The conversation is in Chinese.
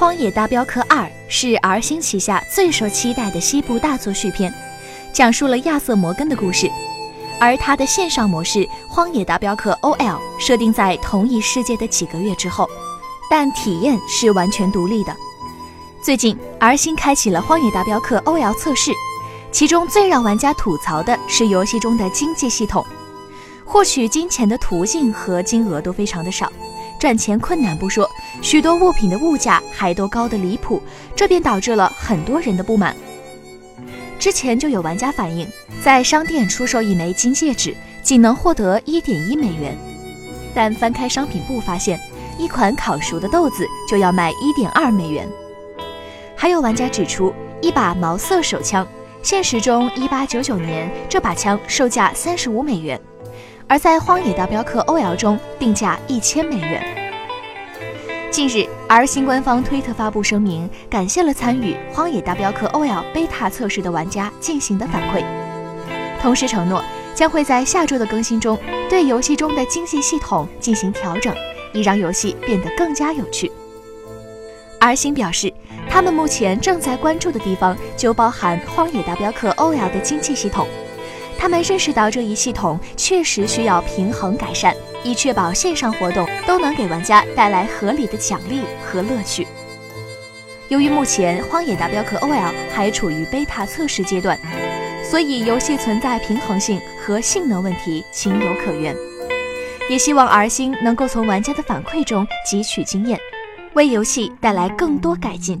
荒野大镖客二》是 R 星旗下最受期待的西部大作续篇，讲述了亚瑟·摩根的故事。而它的线上模式《荒野大镖客 OL》设定在同一世界的几个月之后，但体验是完全独立的。最近，R 星开启了《荒野大镖客 OL》测试，其中最让玩家吐槽的是游戏中的经济系统，获取金钱的途径和金额都非常的少，赚钱困难不说，许多物品的物价还都高得离谱，这便导致了很多人的不满。之前就有玩家反映，在商店出售一枚金戒指，仅能获得一点一美元，但翻开商品部发现，一款烤熟的豆子就要卖一点二美元。还有玩家指出，一把毛瑟手枪，现实中一八九九年这把枪售价三十五美元，而在《荒野大镖客 OL》中定价一千美元。近日，R 星官方推特发布声明，感谢了参与《荒野大镖客 OL》beta 测试的玩家进行的反馈，同时承诺将会在下周的更新中对游戏中的经济系统进行调整，以让游戏变得更加有趣。R 星表示，他们目前正在关注的地方就包含《荒野大镖客 OL》的经济系统。他们认识到这一系统确实需要平衡改善，以确保线上活动都能给玩家带来合理的奖励和乐趣。由于目前《荒野大镖客 OL》还处于 beta 测试阶段，所以游戏存在平衡性和性能问题情有可原。也希望 R 星能够从玩家的反馈中汲取经验，为游戏带来更多改进。